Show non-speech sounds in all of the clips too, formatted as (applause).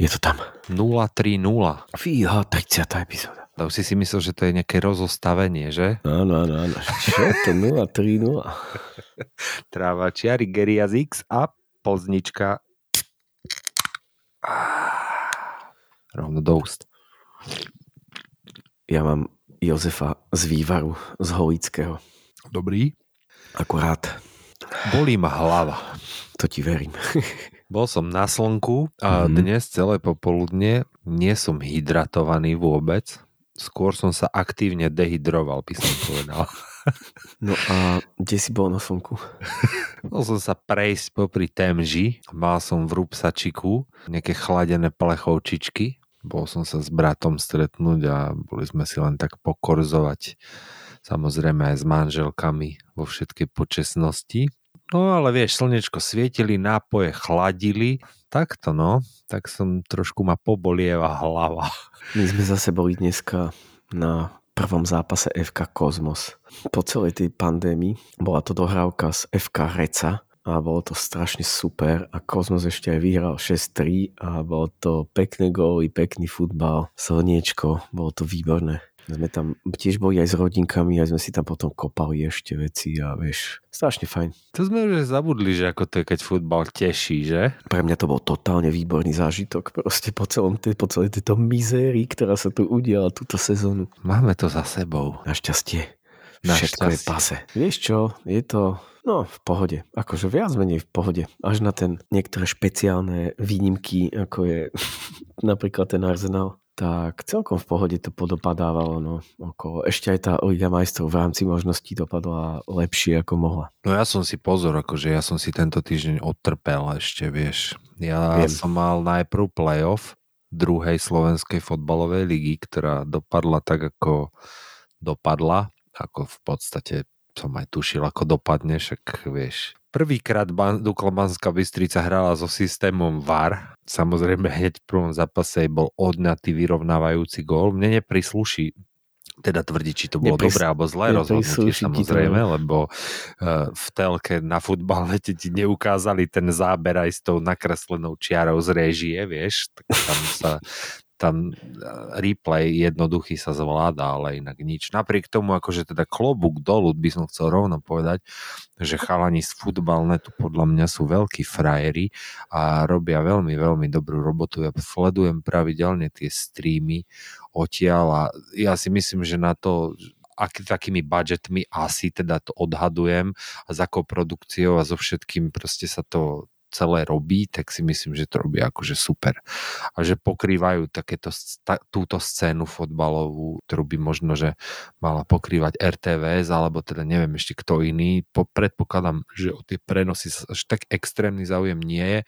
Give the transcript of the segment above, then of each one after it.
Je to tam. 030. Fíha, 30. epizóda. To už si si myslel, že to je nejaké rozostavenie, že? Áno, áno, áno. Čo to 030? (laughs) Tráva čiary Gerias X a poznička. Rovno do úst. Ja mám Jozefa z Vývaru, z Holického. Dobrý. Akurát. Bolí ma hlava. To ti verím. (laughs) Bol som na slnku a mm. dnes celé popoludne nie som hydratovaný vôbec. Skôr som sa aktívne dehydroval, by som povedal. (laughs) No a kde si bol na slnku? (laughs) Bol som sa prejsť popri Temži. Mal som v Rúpsačiku nejaké chladené plechovčičky. Bol som sa s bratom stretnúť a boli sme si len tak pokorzovať. Samozrejme aj s manželkami vo všetkej počesnosti. No ale vieš, slnečko svietili, nápoje chladili, takto no, tak som trošku ma pobolieva hlava. My sme zase boli dneska na prvom zápase FK Kozmos. Po celej tej pandémii bola to dohrávka z FK Reca a bolo to strašne super a Kozmos ešte aj vyhral 6-3 a bolo to pekné góly, pekný futbal, slniečko, bolo to výborné. Sme tam tiež boli aj s rodinkami a sme si tam potom kopali ešte veci a vieš, strašne fajn. To sme už zabudli, že ako to je, keď futbal teší, že? Pre mňa to bol totálne výborný zážitok proste po, celom tej, po celej tejto mizérii, ktorá sa tu udiala túto sezónu. Máme to za sebou. Našťastie. Všetko je pase. Vieš čo, je to No, v pohode. Akože viac menej v pohode. Až na ten niektoré špeciálne výnimky, ako je (laughs) napríklad ten Arsenal tak celkom v pohode to podopadávalo. No, okolo. Ešte aj tá Liga majstrov v rámci možností dopadla lepšie ako mohla. No ja som si pozor, akože ja som si tento týždeň odtrpel ešte, vieš. Ja Viem. som mal najprv playoff druhej slovenskej fotbalovej ligy, ktorá dopadla tak, ako dopadla. Ako v podstate som aj tušil, ako dopadne, však vieš, Prvýkrát Dukla Banská Bystrica hrala so systémom VAR. Samozrejme hneď v prvom zápase bol odňatý vyrovnávajúci gól. Mne neprisluší teda tvrdiť, či to bolo Nepris- dobré alebo zlé rozhodnutie samozrejme, lebo uh, v telke na futbale ti neukázali ten záber aj s tou nakreslenou čiarou z réžie, vieš, tak tam sa tam e, replay jednoduchý sa zvláda, ale inak nič. Napriek tomu, akože teda klobúk dolu by som chcel rovno povedať, že chalani z futbalnetu podľa mňa sú veľkí frajeri a robia veľmi, veľmi dobrú robotu. Ja sledujem pravidelne tie streamy odtiaľ a ja si myslím, že na to aký, takými budgetmi asi teda to odhadujem a za akou produkciou a so všetkým proste sa to celé robí, tak si myslím, že to robí akože super. A že pokrývajú takéto, ta, túto scénu fotbalovú, ktorú by možno, že mala pokrývať RTVS, alebo teda neviem ešte kto iný. Po, predpokladám, že o tie prenosy až tak extrémny záujem nie je.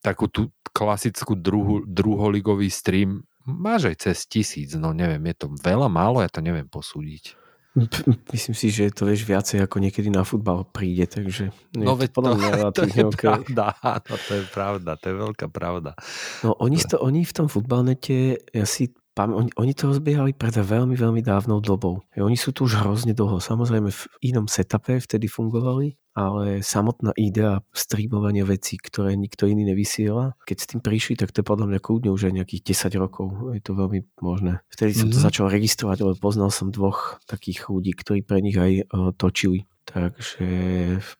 Takú tú klasickú druhu, druholigový stream máš aj cez tisíc, no neviem, je to veľa, málo, ja to neviem posúdiť. Myslím si, že to vieš viacej ako niekedy na futbal príde, takže no veď to, (laughs) to, to je okay. pravda, no, to je pravda, to je veľká pravda. No oni, to, oni v tom futbalnete, ja si oni, oni to rozbiehali pred veľmi, veľmi dávnou dobou. Oni sú tu už hrozne dlho. Samozrejme v inom setupe vtedy fungovali, ale samotná idea streamovania vecí, ktoré nikto iný nevysiela, keď s tým prišli, tak to je podľa mňa kľudne už aj nejakých 10 rokov. Je to veľmi možné. Vtedy som mm-hmm. to mhm. začal registrovať, ale poznal som dvoch takých ľudí, ktorí pre nich aj uh, točili. Takže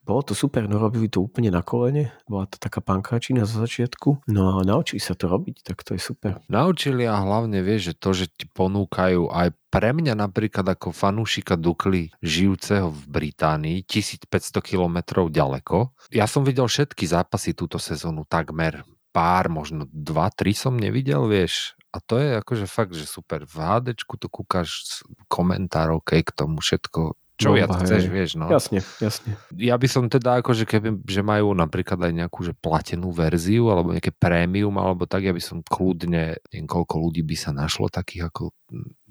bolo to super, no robili to úplne na kolene, bola to taká pankáčina za začiatku, no a naučili sa to robiť, tak to je super. Naučili a hlavne vieš, že to, že ti ponúkajú aj pre mňa napríklad ako fanúšika Dukly žijúceho v Británii 1500 km ďaleko. Ja som videl všetky zápasy túto sezónu takmer pár, možno dva, tri som nevidel, vieš. A to je akože fakt, že super. V HD to kúkaš komentárov, k tomu všetko čo No, viac hej. chceš, vieš, no. Jasne, jasne. Ja by som teda akože keby, že majú napríklad aj nejakú že platenú verziu alebo nejaké prémium alebo tak, ja by som kľudne, neviem koľko ľudí by sa našlo takých ako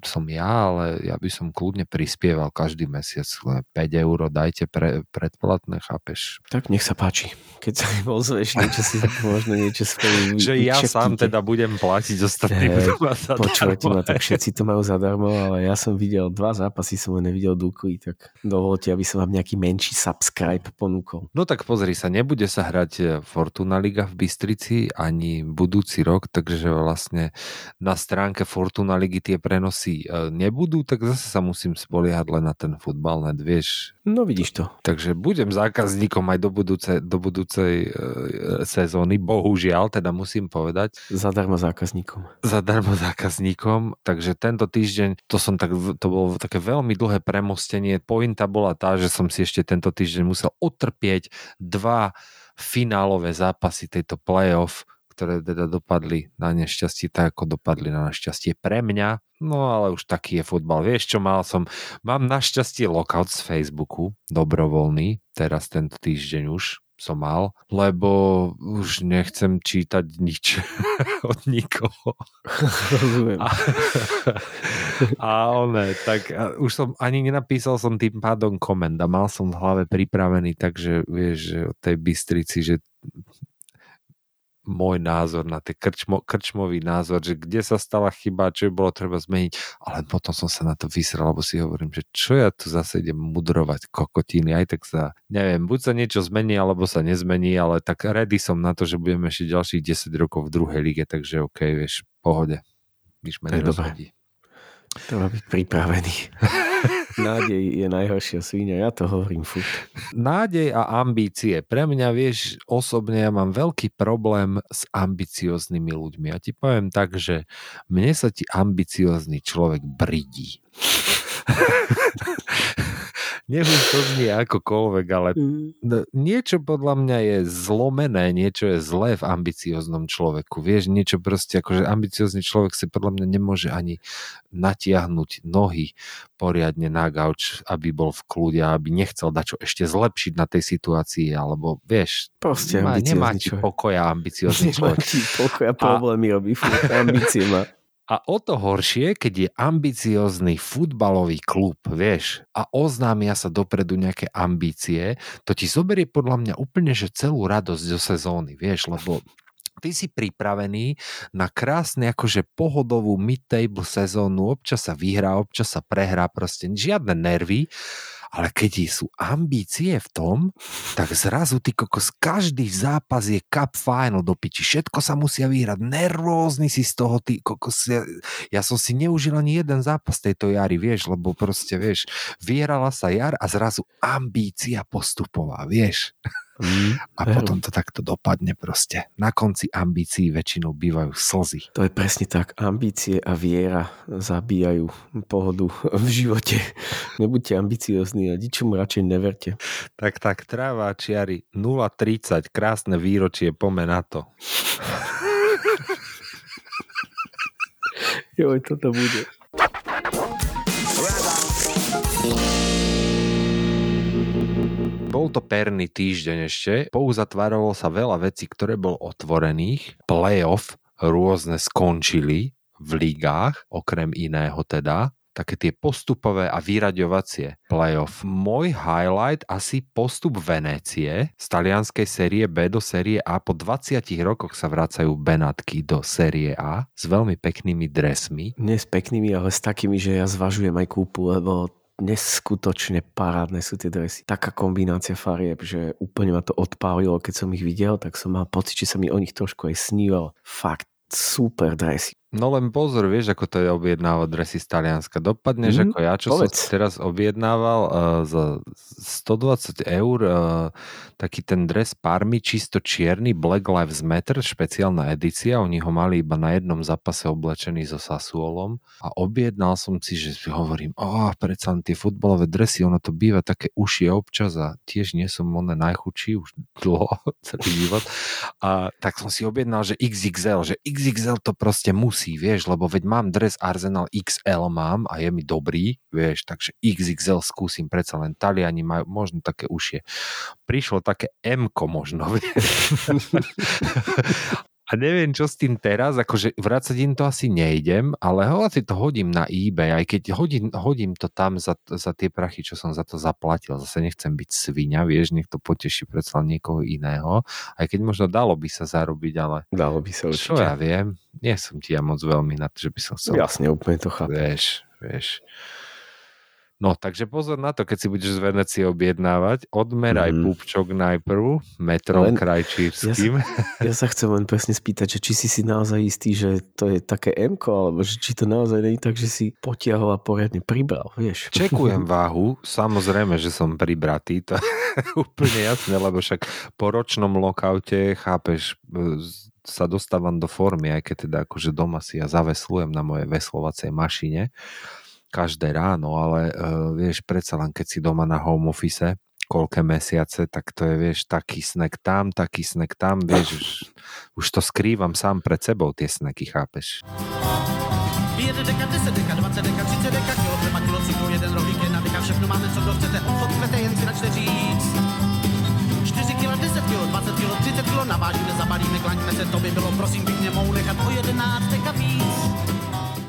som ja, ale ja by som kľudne prispieval každý mesiac len 5 eur, dajte pre, predplatné, chápeš? Tak nech sa páči. Keď sa mi (laughs) ozveš, niečo si možno niečo spolu (laughs) Že ja vyčeptíte. sám teda budem platiť mať zadarmo. Počúvajte ma, tak všetci to majú zadarmo, ale ja som videl dva zápasy, som len nevidel Dukly, tak dovolte, aby som vám nejaký menší subscribe ponúkol. No tak pozri sa, nebude sa hrať e, Fortuna Liga v Bystrici ani budúci rok, takže vlastne na stránke Fortuna Ligy tie prenosy e, nebudú, tak zase sa musím spoliehať len na ten futbal, net, vieš. No vidíš to. Takže budem zákazníkom aj do, budúce, do budúcej e, sezóny, bohužiaľ, teda musím povedať, Zadarmo zákazníkom. zadarmo zákazníkom, takže tento týždeň, to som tak, to bolo také veľmi dlhé premostenie, pointa bola tá, že som si ešte tento týždeň musel otrpieť dva finálové zápasy tejto playoff, ktoré teda dopadli na nešťastie tak, ako dopadli na našťastie pre mňa. No ale už taký je futbal. Vieš čo, mal som, mám našťastie lockout z Facebooku, dobrovoľný, teraz tento týždeň už som mal, lebo už nechcem čítať nič (laughs) od nikoho. Rozumiem. A, a one, tak a už som ani nenapísal som tým pádom koment a mal som v hlave pripravený, takže vieš, že o tej Bystrici, že môj názor na tie krčmo, krčmový názor, že kde sa stala chyba, čo by bolo treba zmeniť, ale potom som sa na to vysral, lebo si hovorím, že čo ja tu zase idem mudrovať kokotiny, aj tak sa, neviem, buď sa niečo zmení, alebo sa nezmení, ale tak ready som na to, že budeme ešte ďalších 10 rokov v druhej lige, takže OK, vieš, pohode. Nič ma nerozhodí. Treba byť pripravený. (laughs) Nádej je najhoršia svíňa, ja to hovorím furt. Nádej a ambície. Pre mňa, vieš, osobne ja mám veľký problém s ambicioznými ľuďmi. Ja ti poviem tak, že mne sa ti ambiciózny človek bridí. (laughs) Neviem, to znie akokoľvek, ale No, niečo podľa mňa je zlomené, niečo je zlé v ambicioznom človeku. Vieš, niečo proste, akože ambiciózny človek si podľa mňa nemôže ani natiahnuť nohy poriadne na gauč, aby bol v kľude, aby nechcel dať čo ešte zlepšiť na tej situácii, alebo vieš, Proste nemá, nemá ti pokoja ambiciózny (laughs) Nemá človek. ti pokoja, problémy robí, ambície má. A o to horšie, keď je ambiciózny futbalový klub, vieš, a oznámia sa dopredu nejaké ambície, to ti zoberie podľa mňa úplne, že celú radosť zo sezóny, vieš, lebo ty si pripravený na krásne akože pohodovú mid-table sezónu, občas sa vyhrá, občas sa prehrá, proste žiadne nervy, ale keď sú ambície v tom, tak zrazu ty kokos, každý zápas je cup final do piči, všetko sa musia vyhrať, nervózny si z toho, ty kokos, ja, ja som si neužil ani jeden zápas tejto jary, vieš, lebo proste, vieš, vyhrala sa jar a zrazu ambícia postupová, vieš. Mm, A veru. potom to takto dopadne proste. Na konci ambícií väčšinou bývajú slzy. To je presne tak. Ambície a viera zabíjajú pohodu v živote. (laughs) Nebuďte ambiciozni a ničomu radšej neverte. Tak, tak, tráva čiary 0,30, krásne výročie, pome na to. Joj, toto bude. Bol to perný týždeň ešte, pouzatváralo sa veľa vecí, ktoré bol otvorených. Playoff rôzne skončili v ligách, okrem iného teda. Také tie postupové a vyraďovacie playoff. Môj highlight asi postup Venécie z talianskej série B do série A. Po 20 rokoch sa vracajú Benátky do série A s veľmi peknými dresmi. Nie s peknými, ale s takými, že ja zvažujem aj kúpu, lebo neskutočne parádne sú tie dresy. Taká kombinácia farieb, že úplne ma to odpálilo, keď som ich videl, tak som mal pocit, že sa mi o nich trošku aj sníval. Fakt super dresy. No len pozor, vieš, ako to je objednávať dresy z Talianska. Dopadneš Mhm, ako ja, čo povedz. som teraz objednával uh, za 120 eur uh, taký ten dres Parmy, čisto čierny, Black Lives Matter, špeciálna edícia. Oni ho mali iba na jednom zápase oblečený so Sasuolom a objednal som si, že si hovorím, oh, predsa tie futbalové dresy, ono to býva také ušie občas a tiež nie som oné najchudší už dlho (laughs) celý život. A tak som si objednal, že XXL, že XXL to proste musí skúsi, vieš, lebo veď mám dres Arsenal XL mám a je mi dobrý, vieš, takže XXL skúsim, predsa len Taliani majú možno také ušie. Prišlo také M možno, vieš. (laughs) A neviem, čo s tým teraz, akože vrácať im to asi nejdem, ale hoci to hodím na eBay, aj keď hodím, hodím to tam za, za tie prachy, čo som za to zaplatil. Zase nechcem byť svinia, vieš, nech to poteší predsa niekoho iného. Aj keď možno dalo by sa zarobiť, ale... Dalo by sa určite. Čo ja viem, nie som ti ja moc veľmi na to, že by som chcel... Jasne, úplne to chápem. Vieš, vieš. No, takže pozor na to, keď si budeš z Venecie objednávať, odmeraj mm. pupčok najprv, metrom len, krajčírským. Ja sa, ja sa chcem len presne spýtať, že či si si naozaj istý, že to je také m alebo že či to naozaj nie je tak, že si potiahol a poriadne pribral, vieš. (laughs) Čekujem váhu, samozrejme, že som pribratý, to je (laughs) úplne jasné, lebo však po ročnom lokaute, chápeš, sa dostávam do formy, aj keď teda akože doma si ja zaveslujem na mojej veslovacej mašine každé ráno, ale uh, vieš, predsa len keď si doma na home office, koľké mesiace, tak to je, vieš, taký snack tam, taký snack tam, vieš, už, už to skrývam sám pred sebou, tie snacky, chápeš? 5 deka, 10 deka, 20 deka, 30 deka, kilo chleba, kilo cukru, jeden rohlík, jedna deka, všechno máme, co kdo chcete, obchod kvete, jen si načte říct. 4 kilo, 10 kilo, 20 kilo, 30 kilo, navážíme, zabalíme, klaňme se, to by bylo, prosím, pěkně, mohou nechat o 11 deka.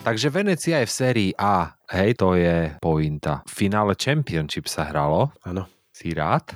Takže Venecia je v sérii A. Hej, to je pointa. V finále Championship sa hralo. Áno. Si rád?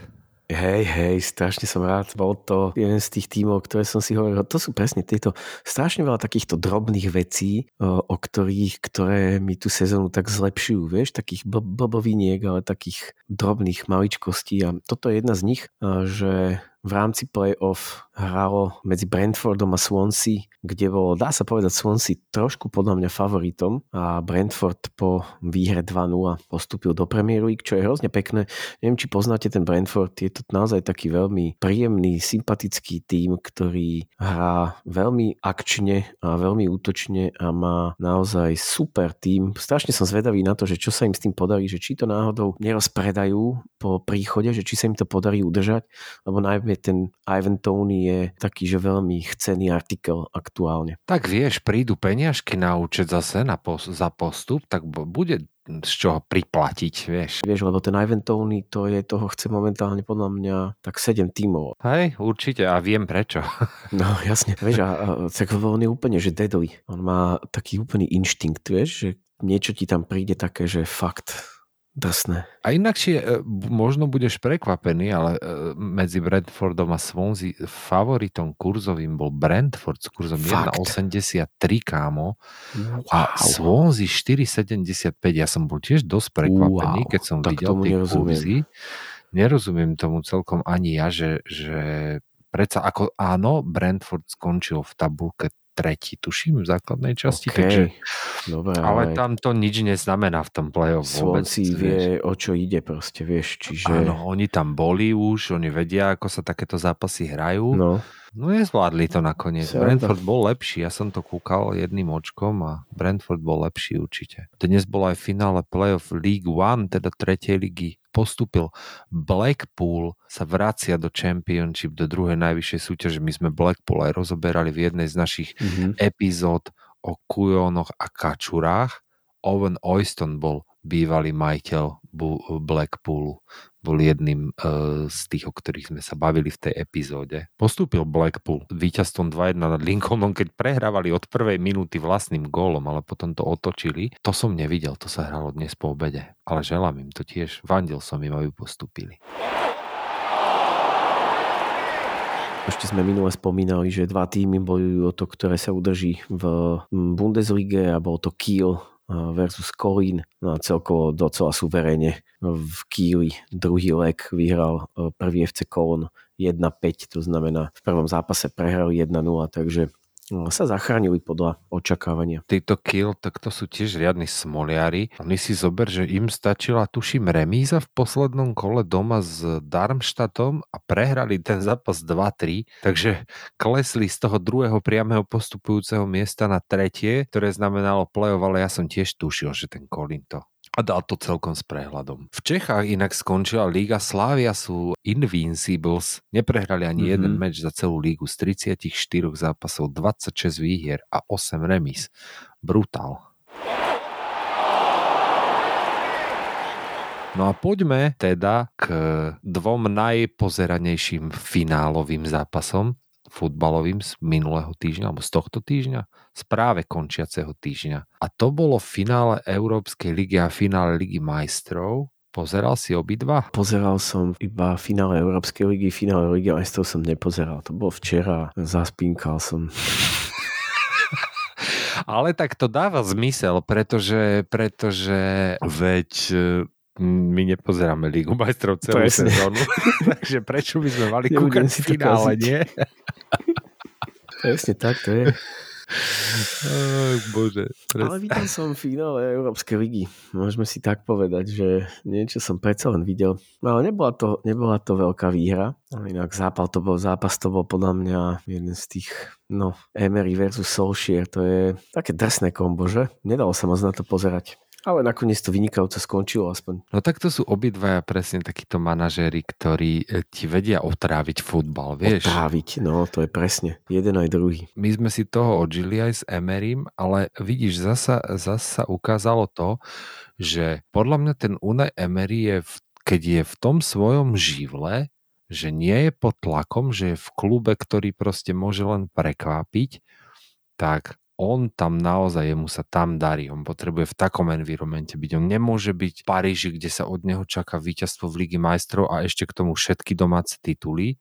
Hej, hej, strašne som rád. Bol to jeden z tých tímov, ktoré som si hovoril. To sú presne tieto strašne veľa takýchto drobných vecí, o ktorých, ktoré mi tú sezónu tak zlepšujú, vieš, takých blboviniek, ale takých drobných maličkostí. A toto je jedna z nich, že v rámci play-off hralo medzi Brentfordom a Swansea, kde bolo, dá sa povedať, Swansea trošku podľa mňa favoritom a Brentford po výhre 2-0 postúpil do Premier League, čo je hrozne pekné. Neviem, či poznáte ten Brentford, je to naozaj taký veľmi príjemný, sympatický tým, ktorý hrá veľmi akčne a veľmi útočne a má naozaj super tým. Strašne som zvedavý na to, že čo sa im s tým podarí, že či to náhodou nerozpredajú po príchode, že či sa im to podarí udržať, lebo najmä ten Ivan Tony je taký, že veľmi chcený artikel aktuálne. Tak vieš, prídu peniažky na účet zase na pos- za postup, tak bude z čoho priplatiť, vieš. Vieš, lebo ten Ivan Tony, to je, toho chce momentálne podľa mňa tak 7 tímov. Hej, určite a viem prečo. (laughs) No jasne, vieš, a, a tak on je úplne, že deadly. On má taký úplný inštinkt, vieš, že niečo ti tam príde také, že fakt drsné. A inakšie, možno budeš prekvapený, ale e, medzi Brentfordom a Swansea favoritom kurzovým bol Brentford s kurzom 1,83 kámo wow. a Swansea 4,75. Ja som bol tiež dosť prekvapený, wow. keď som tak videl tie kurzy. Nerozumiem tomu celkom ani ja, že, že predsa ako áno, Brentford skončil v tabulke tretí, tuším, v základnej časti. Okay. Takže, Dobre, ale, ale tam to nič neznamená v tom play-off vôbec. si vie, o čo ide proste, vieš. Čiže... Áno, oni tam boli už, oni vedia, ako sa takéto zápasy hrajú. No. No nezvládli to nakoniec. Sranda. Brentford bol lepší, ja som to kúkal jedným očkom a Brentford bol lepší určite. Dnes bolo aj finále playoff League One, teda tretej ligy. Postupil Blackpool, sa vracia do Championship, do druhej najvyššej súťaže. My sme Blackpool aj rozoberali v jednej z našich mm-hmm. epizód o kujónoch a kačurách. Owen Oyston bol bývalý majiteľ Blackpoolu bol jedným uh, z tých, o ktorých sme sa bavili v tej epizóde. Postúpil Blackpool víťazstvom 2-1 nad Lincolnom, keď prehrávali od prvej minúty vlastným gólom, ale potom to otočili. To som nevidel, to sa hralo dnes po obede. Ale želám im to tiež. Vandil som im, aby postúpili. Ešte sme minule spomínali, že dva týmy bojujú o to, ktoré sa udrží v Bundeslige a bol to Kiel versus Kolín. No a celkovo docela suverene v Kieli druhý leg vyhral e, prvý FC Kolon 1-5, to znamená v prvom zápase prehrali 1-0, takže sa zachránili podľa očakávania. Títo kill, tak to sú tiež riadni smoliari. Oni si zober, že im stačila, tuším, remíza v poslednom kole doma s Darmštatom a prehrali ten zápas 2-3, takže klesli z toho druhého priamého postupujúceho miesta na tretie, ktoré znamenalo play ale ja som tiež tušil, že ten Colin to A dal to celkom s prehľadom. V Čechách inak skončila Liga Slávia sú Invincibles. Neprehrali ani mm-hmm. jeden meč za celú lígu z 34 zápasov, 26 výhier a 8 remis. Brutál. No a poďme teda k dvom najpozeranejším finálovým zápasom futbalovým z minulého týždňa alebo z tohto týždňa, z práve končiaceho týždňa. A to bolo v finále Európskej ligy a finále Ligy majstrov. Pozeral si obidva? Pozeral som iba finále Európskej ligy, finále Ligy majstrov som nepozeral. To bolo včera, zaspínkal som. (laughs) Ale tak to dáva zmysel, pretože, pretože veď my nepozeráme Lígu majstrov celú Presne. sezónu, (laughs) takže prečo by sme mali kúkať si finále, nie? Presne tak to je. Oh, bože, Ale videl som finále Európskej ligy. Môžeme si tak povedať, že niečo som predsa len videl. Ale nebola to, nebola to veľká výhra. Ale inak zápal to bol, zápas to bol podľa mňa jeden z tých, no, Emery versus Solskjaer, to je také drsné kombo, že? Nedalo sa moc na to pozerať. Ale nakoniec to vynikajúco skončilo aspoň. No tak to sú obidvaja presne takíto manažéri, ktorí e, ti vedia otráviť futbal, vieš? Otráviť, no to je presne. Jeden aj druhý. My sme si toho odžili aj s Emerim, ale vidíš, zasa, zasa ukázalo to, že podľa mňa ten Unai Emery je, v, keď je v tom svojom živle, že nie je pod tlakom, že je v klube, ktorý proste môže len prekvápiť, tak on tam naozaj, jemu sa tam darí, on potrebuje v takom environmente byť. On nemôže byť v Paríži, kde sa od neho čaká víťazstvo v Ligi majstrov a ešte k tomu všetky domáce tituly.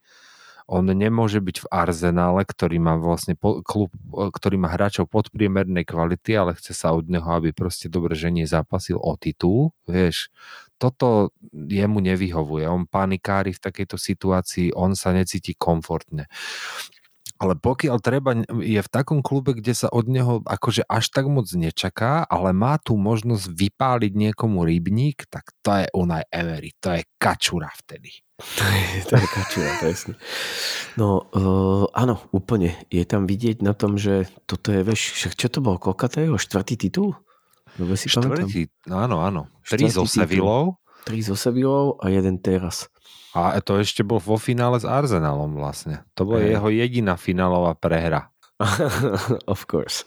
On nemôže byť v Arzenále, ktorý má vlastne klub, ktorý má hráčov podpriemernej kvality, ale chce sa od neho, aby proste dobre ženie zápasil o titul. Vieš, toto jemu nevyhovuje. On panikári v takejto situácii, on sa necíti komfortne ale pokiaľ treba, je v takom klube, kde sa od neho akože až tak moc nečaká, ale má tu možnosť vypáliť niekomu rybník, tak to je onaj Emery, to je kačura vtedy. To je, to je kačura, presne. No uh, áno, úplne. Je tam vidieť na tom, že toto je, vieš, čo to bolo, koľka to jeho, štvrtý titul? Dobre si štvrtý, pamätám. áno, áno. Tri so Sevilou 3 so Sevillou a jeden teraz. A to ešte bol vo finále s Arsenalom vlastne. To bola hey. jeho jediná finálová prehra. (laughs) of course.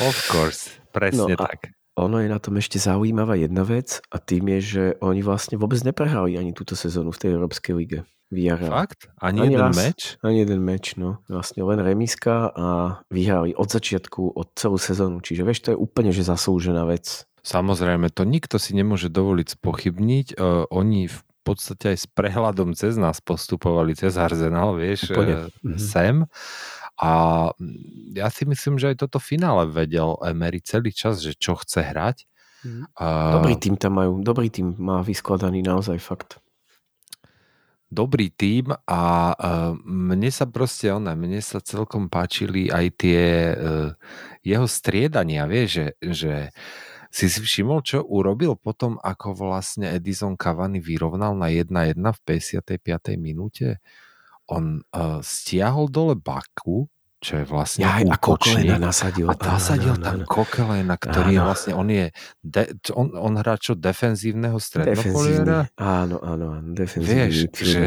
Of course, presne no tak. Ono je na tom ešte zaujímavá jedna vec a tým je, že oni vlastne vôbec neprehrali ani túto sezónu v tej Európskej lige. Vyhrali. Fakt? Ani, ani jeden raz, meč? Ani jeden meč, no. Vlastne len remiska a vyhrali od začiatku, od celú sezónu. Čiže vieš, to je úplne že zaslúžená vec Samozrejme, to nikto si nemôže dovoliť spochybniť. Uh, oni v podstate aj s prehľadom cez nás postupovali cez Arsenal, vieš, Úplne. E, sem. A ja si myslím, že aj toto finále vedel Emery celý čas, že čo chce hrať. A... Dobrý tým tam majú, dobrý tým má vyskladaný naozaj fakt. Dobrý tým a uh, mne sa proste, ona, mne sa celkom páčili aj tie jeho striedania, vieš, že, že si si všimol, čo urobil potom, ako vlastne Edison Cavani vyrovnal na 1-1 v 55. minúte? On uh, stiahol dole Baku, čo je vlastne ja, a Kokelena nasadil. A nasadil no, no, tam no. Kokelena, ktorý áno. je vlastne, on je, de, on, on hrá čo, defenzívneho strednopoliera? Áno, áno, áno, defenzívny. Vieš, že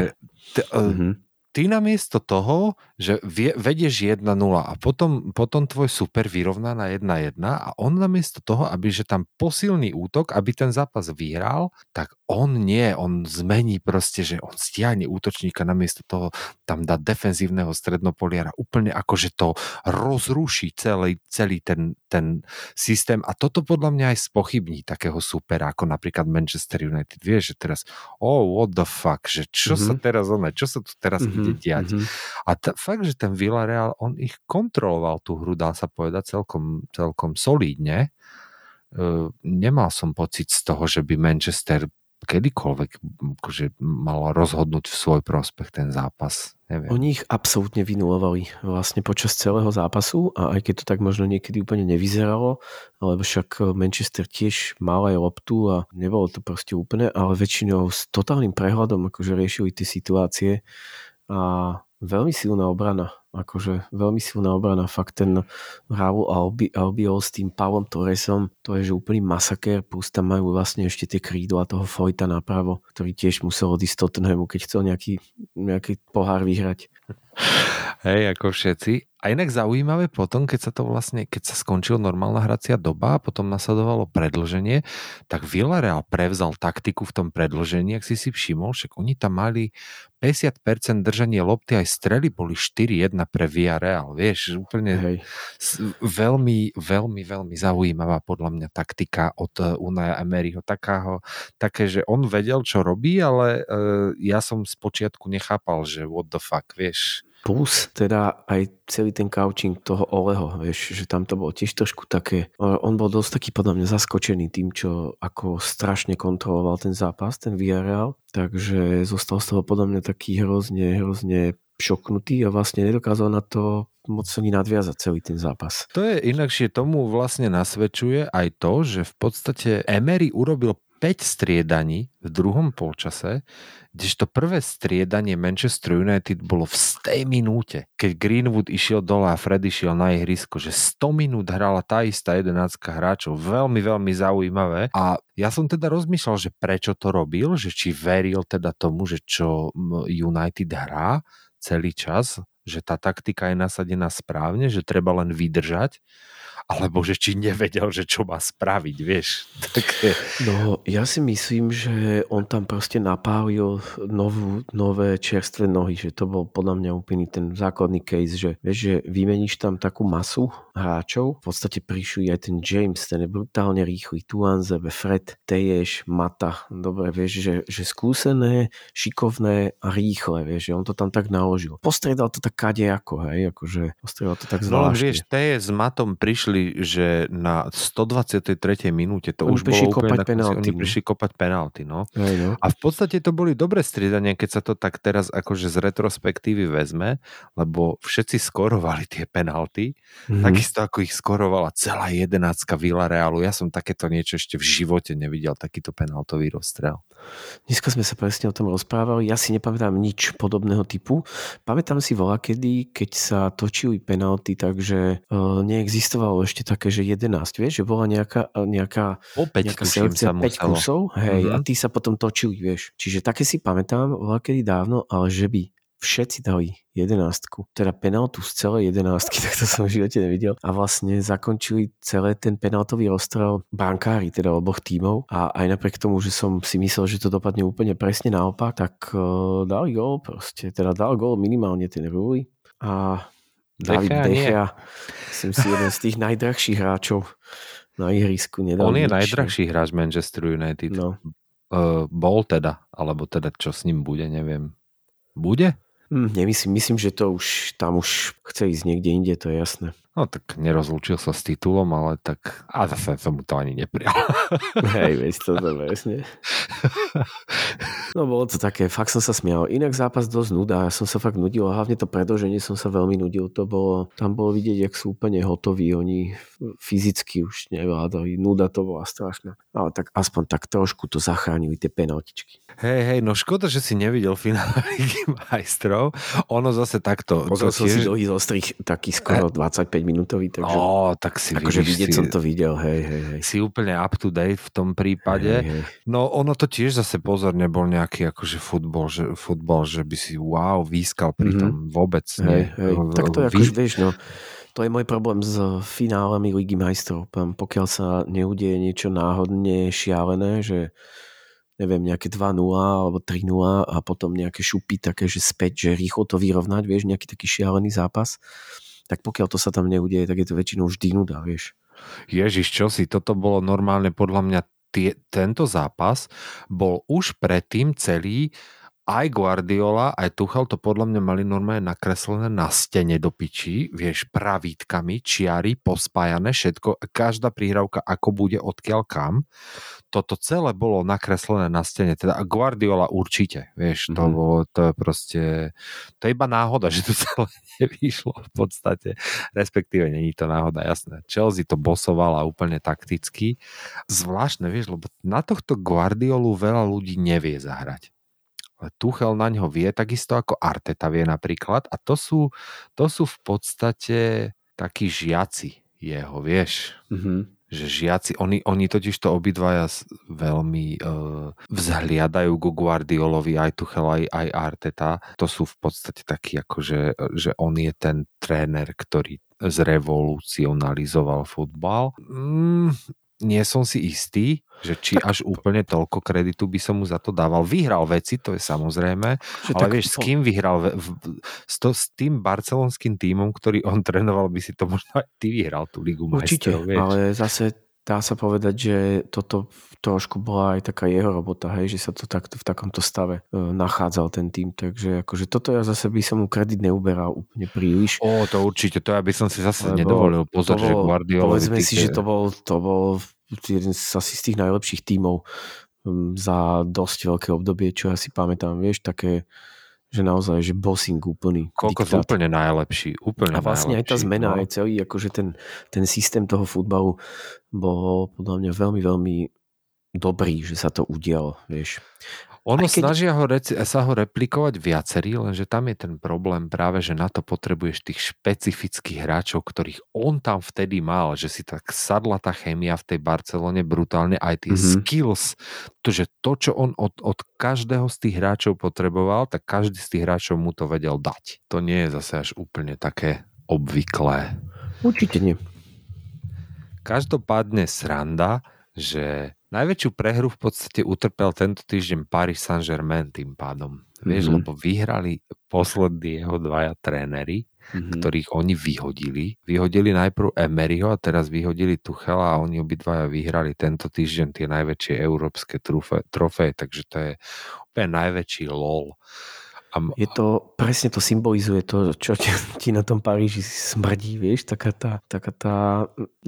t, mm-hmm ty namiesto toho, že vie, vedieš 1-0 a potom, potom tvoj super vyrovná na 1-1 a on namiesto toho, aby že tam posilný útok, aby ten zápas vyhral, tak on nie, on zmení proste, že on stiahne útočníka namiesto toho, tam dá defenzívneho strednopoliara, úplne ako, že to rozruší celý, celý ten, ten systém a toto podľa mňa aj spochybní takého supera, ako napríklad Manchester United. Vieš, že teraz, oh, what the fuck, že čo mm-hmm. sa teraz, ono, čo sa tu teraz mm-hmm ide diať. Mm-hmm. A t- fakt, že ten Villarreal, on ich kontroloval tú hru, dá sa povedať, celkom, celkom solídne. Uh, nemal som pocit z toho, že by Manchester kedykoľvek akože mal rozhodnúť v svoj prospech ten zápas. Neviem. Oni ich absolútne vynulovali vlastne počas celého zápasu a aj keď to tak možno niekedy úplne nevyzeralo, lebo však Manchester tiež mal aj loptu a nebolo to proste úplne, ale väčšinou s totálnym prehľadom akože riešili tie situácie a veľmi silná obrana. Akože veľmi silná obrana. Fakt ten Raul Albi, Albiol s tým Pavlom Torresom, to je že úplný masaker, plus tam majú vlastne ešte tie krídla toho Fojta napravo, ktorý tiež musel odísť Tottenhamu, keď chcel nejaký, nejaký pohár vyhrať. Hej, ako všetci. A inak zaujímavé potom, keď sa to vlastne, keď sa skončil normálna hracia doba a potom nasledovalo predlženie, tak Villarreal prevzal taktiku v tom predlžení, ak si si všimol, však oni tam mali 50% držanie lopty, aj strely boli 4-1 pre Villarreal, vieš, úplne Hej. veľmi, veľmi, veľmi zaujímavá podľa mňa taktika od eh, Unaja Emeryho, takáho, také, že on vedel, čo robí, ale uh, ja som z počiatku nechápal, že what the fuck, vieš, Plus teda aj celý ten coaching toho Oleho, vieš, že tam to bolo tiež trošku také, on bol dosť taký podľa mňa zaskočený tým, čo ako strašne kontroloval ten zápas, ten Villarreal, takže zostal z toho podľa mňa taký hrozne, hrozne šoknutý a vlastne nedokázal na to moc ani nadviazať celý ten zápas. To je inakšie tomu vlastne nasvedčuje aj to, že v podstate Emery urobil 5 striedaní v druhom polčase, kdežto prvé striedanie Manchester United bolo v 100 minúte, keď Greenwood išiel dole a Fred išiel na ihrisko, že 100 minút hrala tá istá jedenáctka hráčov. Veľmi, veľmi zaujímavé. A ja som teda rozmýšľal, že prečo to robil, že či veril teda tomu, že čo United hrá celý čas, že tá taktika je nasadená správne, že treba len vydržať alebo že či nevedel, že čo má spraviť, vieš. (laughs) Také... No, ja si myslím, že on tam proste napálil novú, nové čerstvé nohy, že to bol podľa mňa úplný ten základný case, že vieš, že vymeníš tam takú masu hráčov, v podstate prišli aj ten James, ten je brutálne rýchly, Tuanzebe, Fred, Teješ, Mata, dobre, vieš, že, že skúsené, šikovné a rýchle, vieš, že on to tam tak naložil. Postredal to tak kadejako, hej, akože postredal to tak zvláštne. No vieš, Teje s Matom prišli že na 123. minúte to oni už bolo úplne tak, penalty, oni no. prišli kopať penalty, no. Aj, no. A v podstate to boli dobré striedania, keď sa to tak teraz akože z retrospektívy vezme, lebo všetci skorovali tie penalty, mm-hmm. Takisto ako ich skorovala celá jedenáctka Villarealu. Ja som takéto niečo ešte v živote nevidel, takýto penaltový rozstrel. Dneska sme sa presne o tom rozprávali. Ja si nepamätám nič podobného typu. Pamätám si voľa kedy, keď sa točili penalty, takže uh, neexistovalo ešte také, že 11, vieš, že bola nejaká, nejaká, o 5 nejaká selekcia 5 kusov, hej, mm-hmm. a tí sa potom točili, vieš. Čiže také si pamätám, kedy dávno, ale že by všetci dali jedenástku, teda penaltu z celej jedenástky, (laughs) tak to som v živote nevidel. A vlastne zakončili celé ten penaltový rozstrel bankári, teda oboch tímov. A aj napriek tomu, že som si myslel, že to dopadne úplne presne naopak, tak uh, dali gól proste. Teda dal gól minimálne ten Rúli. A David Dechea, som si jeden z tých najdrahších hráčov na ihrisku. Nedal On je nič. najdrahší hráč Manchester United. No. Uh, bol teda, alebo teda čo s ním bude, neviem. Bude? Hm, nemyslím, myslím, že to už tam už chce ísť niekde inde, to je jasné. No tak nerozlúčil sa s titulom, ale tak... A zase som mu to ani neprijal. (laughs) Hej, veď to to presne. No bolo to také, fakt som sa smial. Inak zápas dosť nuda, ja som sa fakt nudil a hlavne to predlženie som sa veľmi nudil. To bolo, tam bolo vidieť, jak sú úplne hotoví. Oni fyzicky už nevládali. Nuda to bola strašná. Ale tak aspoň tak trošku to zachránili tie penaltičky. Hej, hej, no škoda, že si nevidel finále majstrov. Ono zase takto... Pozrel som tiež... si dlhý zostrih, taký skoro 25 minútový, takže... Ó, tak si akože vidieť si, som to videl, hej, hej, hej. Si úplne up to date v tom prípade. Hej, hej. No ono to tiež zase pozor nebol nejaký akože futbol, že, futbol, že by si wow, výskal pri mm-hmm. tom vôbec. Hej, hej. Tak to je akože, vieš, no, to je môj problém s finálami Ligy majstrov. Pokiaľ sa neudieje niečo náhodne šialené, že neviem, nejaké 2-0 alebo 3-0 a potom nejaké šupy také, že späť, že rýchlo to vyrovnať, vieš, nejaký taký šialený zápas tak pokiaľ to sa tam neudeje, tak je to väčšinou vždy nuda, vieš. Ježiš, čo si, toto bolo normálne podľa mňa tie, tento zápas bol už predtým celý aj Guardiola, aj Tuchel to podľa mňa mali normálne nakreslené na stene do piči, vieš, pravítkami, čiary, pospájané, všetko, každá príhravka ako bude odkiaľ kam. Toto celé bolo nakreslené na stene, teda Guardiola určite, vieš, to mm. bolo, to je proste, to je iba náhoda, (laughs) že to celé nevyšlo v podstate, respektíve není to náhoda, jasné. Chelsea to bosovala úplne takticky. Zvláštne, vieš, lebo na tohto Guardiolu veľa ľudí nevie zahrať Tuchel na ňo vie, takisto ako Arteta vie napríklad. A to sú, to sú v podstate takí žiaci jeho, vieš. Mm-hmm že žiaci, oni, oni totiž to obidvaja veľmi uh, vzhliadajú go Guardiolovi, aj Tuchel, aj, aj Arteta. To sú v podstate takí, akože, že on je ten tréner, ktorý zrevolucionalizoval futbal. Mm, nie som si istý, že či až úplne toľko kreditu by som mu za to dával. Vyhral veci, to je samozrejme, že ale tak, vieš, s kým vyhral? V, v, s, to, s tým barcelonským tímom, ktorý on trénoval, by si to možno aj ty vyhral, tú Ligu Určite, majstrov. Určite, ale zase dá sa povedať, že toto trošku bola aj taká jeho robota, hej, že sa to takto v takomto stave e, nachádzal ten tým, takže akože toto ja zase by som mu kredit neuberal úplne príliš. O, to určite, to ja by som si zase Lebo nedovolil pozor, že Guardiola... Povedzme si, že to bol, to bol jeden z, asi z tých najlepších tímov za dosť veľké obdobie, čo ja si pamätám, vieš, také že naozaj, že bossing úplný. Koľko diktát. úplne najlepší. Úplne a vlastne najlepší, aj tá zmena, no. aj celý akože ten, ten systém toho futbalu bol podľa mňa veľmi, veľmi dobrý, že sa to udialo, vieš. Ono keď... snažia ho sa ho replikovať viacerí, lenže tam je ten problém práve, že na to potrebuješ tých špecifických hráčov, ktorých on tam vtedy mal, že si tak sadla tá chémia v tej Barcelone brutálne, aj tie mm-hmm. skills, to, že to, čo on od, od každého z tých hráčov potreboval, tak každý z tých hráčov mu to vedel dať. To nie je zase až úplne také obvyklé. Určite nie. Každopádne sranda, že Najväčšiu prehru v podstate utrpel tento týždeň Paris Saint-Germain tým pádom. Vieš, mm-hmm. lebo vyhrali poslední jeho dvaja tréneri, mm-hmm. ktorých oni vyhodili. Vyhodili najprv Emeryho a teraz vyhodili Tuchela a oni obidvaja vyhrali tento týždeň tie najväčšie európske trofeje, takže to je úplne najväčší lol. A... Je to, presne to symbolizuje to, čo ti, (laughs) ti na tom Paríži smrdí, vieš, taká tá, taká tá